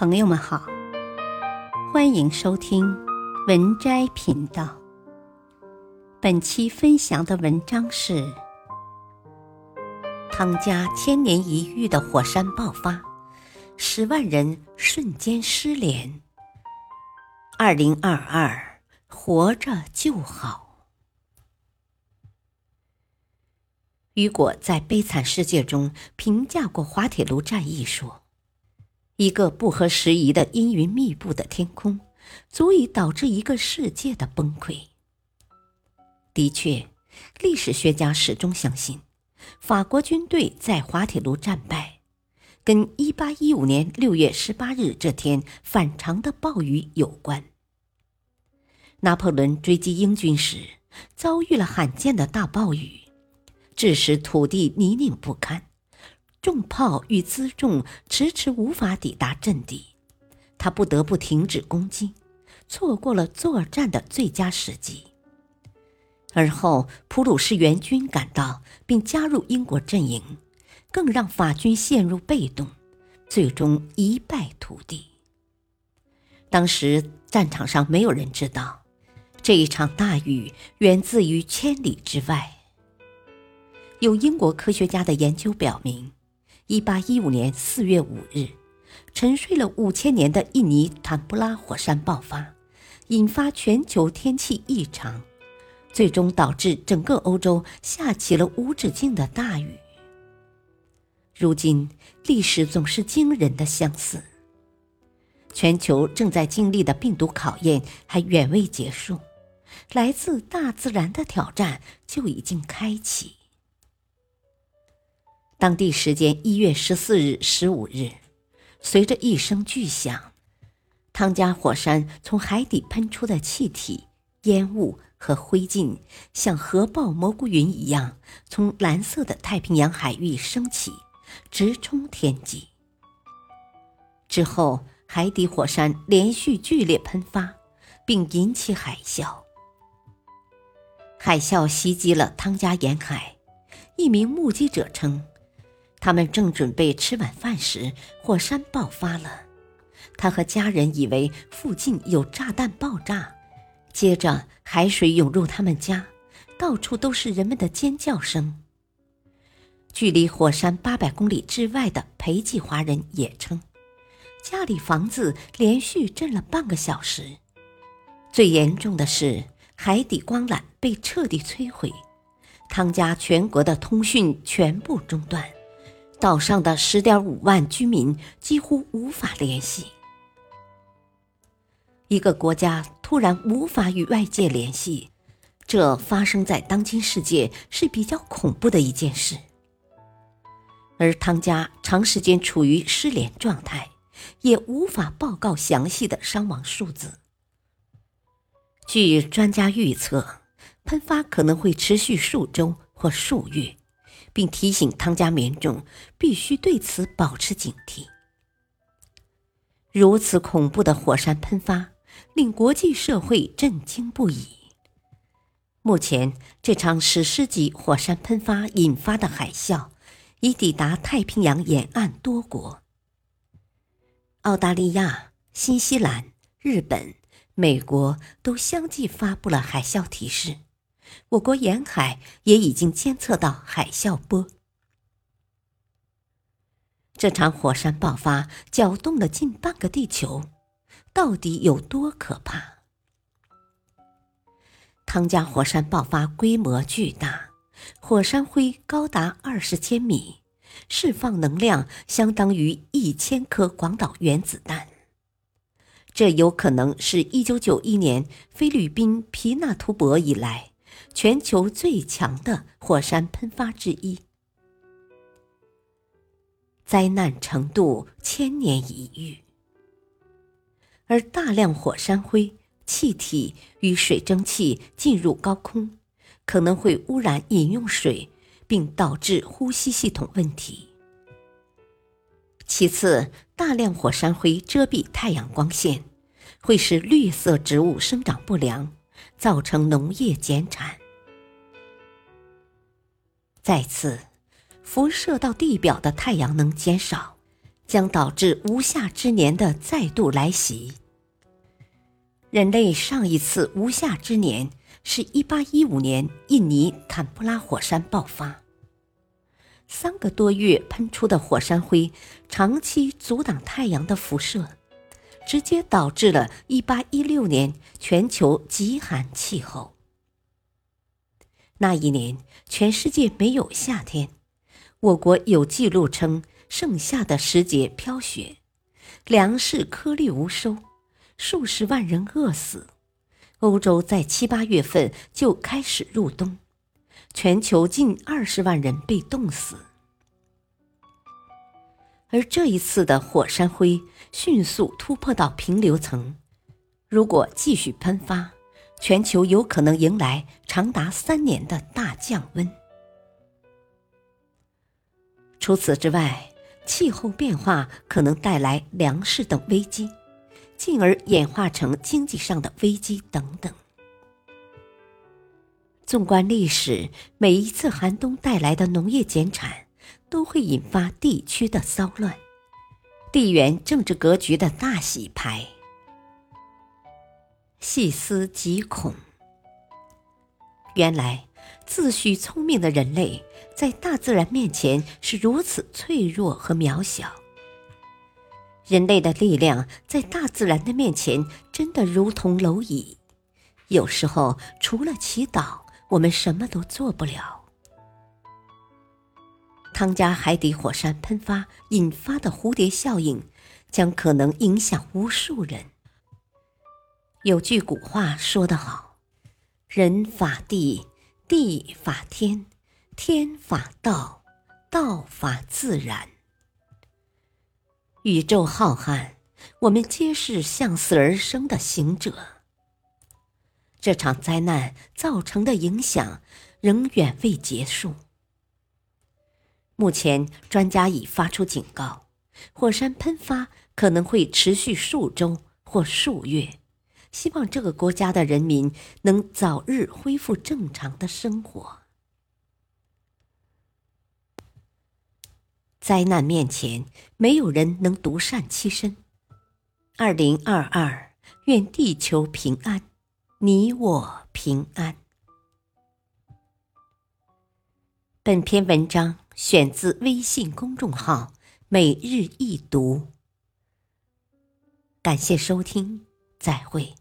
朋友们好，欢迎收听文摘频道。本期分享的文章是：汤加千年一遇的火山爆发，十万人瞬间失联。二零二二，活着就好。雨果在《悲惨世界》中评价过滑铁卢战役说。一个不合时宜的阴云密布的天空，足以导致一个世界的崩溃。的确，历史学家始终相信，法国军队在滑铁卢战败，跟1815年6月18日这天反常的暴雨有关。拿破仑追击英军时，遭遇了罕见的大暴雨，致使土地泥泞不堪。重炮与辎重迟迟无法抵达阵地，他不得不停止攻击，错过了作战的最佳时机。而后，普鲁士援军赶到并加入英国阵营，更让法军陷入被动，最终一败涂地。当时战场上没有人知道，这一场大雨源自于千里之外。有英国科学家的研究表明。一八一五年四月五日，沉睡了五千年的印尼坦布拉火山爆发，引发全球天气异常，最终导致整个欧洲下起了无止境的大雨。如今，历史总是惊人的相似。全球正在经历的病毒考验还远未结束，来自大自然的挑战就已经开启。当地时间一月十四日、十五日，随着一声巨响，汤加火山从海底喷出的气体、烟雾和灰烬，像核爆蘑菇云一样，从蓝色的太平洋海域升起，直冲天际。之后，海底火山连续剧烈喷发，并引起海啸。海啸袭击了汤加沿海，一名目击者称。他们正准备吃晚饭时，火山爆发了。他和家人以为附近有炸弹爆炸，接着海水涌入他们家，到处都是人们的尖叫声。距离火山八百公里之外的裴济华人也称，家里房子连续震了半个小时。最严重的是，海底光缆被彻底摧毁，汤加全国的通讯全部中断。岛上的十点五万居民几乎无法联系。一个国家突然无法与外界联系，这发生在当今世界是比较恐怖的一件事。而汤加长时间处于失联状态，也无法报告详细的伤亡数字。据专家预测，喷发可能会持续数周或数月。并提醒汤加民众必须对此保持警惕。如此恐怖的火山喷发令国际社会震惊不已。目前，这场史诗级火山喷发引发的海啸已抵达太平洋沿岸多国。澳大利亚、新西兰、日本、美国都相继发布了海啸提示。我国沿海也已经监测到海啸波。这场火山爆发搅动了近半个地球，到底有多可怕？汤加火山爆发规模巨大，火山灰高达二十千米，释放能量相当于一千颗广岛原子弹。这有可能是一九九一年菲律宾皮纳图博以来。全球最强的火山喷发之一，灾难程度千年一遇。而大量火山灰、气体与水蒸气进入高空，可能会污染饮用水，并导致呼吸系统问题。其次，大量火山灰遮蔽太阳光线，会使绿色植物生长不良。造成农业减产。再次，辐射到地表的太阳能减少，将导致无夏之年的再度来袭。人类上一次无夏之年是一八一五年印尼坎布拉火山爆发，三个多月喷出的火山灰长期阻挡太阳的辐射，直接导致了一八一六年全球极寒气候。那一年，全世界没有夏天，我国有记录称盛夏的时节飘雪，粮食颗粒无收。数十万人饿死，欧洲在七八月份就开始入冬，全球近二十万人被冻死。而这一次的火山灰迅速突破到平流层，如果继续喷发，全球有可能迎来长达三年的大降温。除此之外，气候变化可能带来粮食等危机。进而演化成经济上的危机等等。纵观历史，每一次寒冬带来的农业减产，都会引发地区的骚乱，地缘政治格局的大洗牌。细思极恐。原来，自诩聪明的人类，在大自然面前是如此脆弱和渺小。人类的力量在大自然的面前，真的如同蝼蚁。有时候，除了祈祷，我们什么都做不了。汤加海底火山喷发引发的蝴蝶效应，将可能影响无数人。有句古话说得好：“人法地，地法天，天法道，道法自然。”宇宙浩瀚，我们皆是向死而生的行者。这场灾难造成的影响仍远未结束。目前，专家已发出警告，火山喷发可能会持续数周或数月。希望这个国家的人民能早日恢复正常的生活。灾难面前，没有人能独善其身。二零二二，愿地球平安，你我平安。本篇文章选自微信公众号“每日一读”，感谢收听，再会。